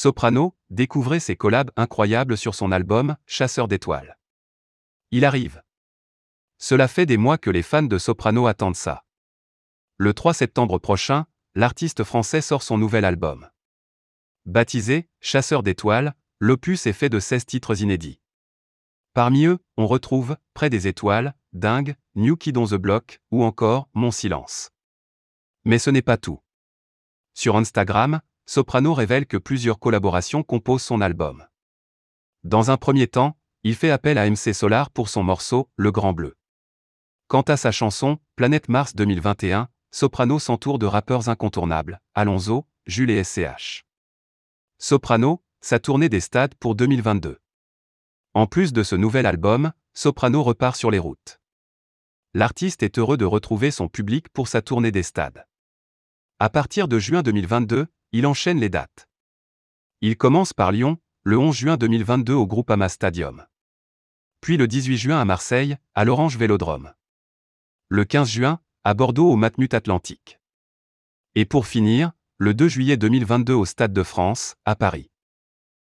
Soprano, découvrez ses collabs incroyables sur son album Chasseur d'étoiles. Il arrive. Cela fait des mois que les fans de Soprano attendent ça. Le 3 septembre prochain, l'artiste français sort son nouvel album. Baptisé Chasseur d'étoiles, l'opus est fait de 16 titres inédits. Parmi eux, on retrouve Près des étoiles, Dingue, New Kid on the Block ou encore Mon silence. Mais ce n'est pas tout. Sur Instagram, Soprano révèle que plusieurs collaborations composent son album. Dans un premier temps, il fait appel à MC Solar pour son morceau Le Grand Bleu. Quant à sa chanson Planète Mars 2021, Soprano s'entoure de rappeurs incontournables, Alonso, Jules et SCH. Soprano, sa tournée des stades pour 2022. En plus de ce nouvel album, Soprano repart sur les routes. L'artiste est heureux de retrouver son public pour sa tournée des stades. À partir de juin 2022, il enchaîne les dates. Il commence par Lyon, le 11 juin 2022 au Groupama Stadium. Puis le 18 juin à Marseille, à l'Orange Vélodrome. Le 15 juin, à Bordeaux au Matmut Atlantique. Et pour finir, le 2 juillet 2022 au Stade de France, à Paris.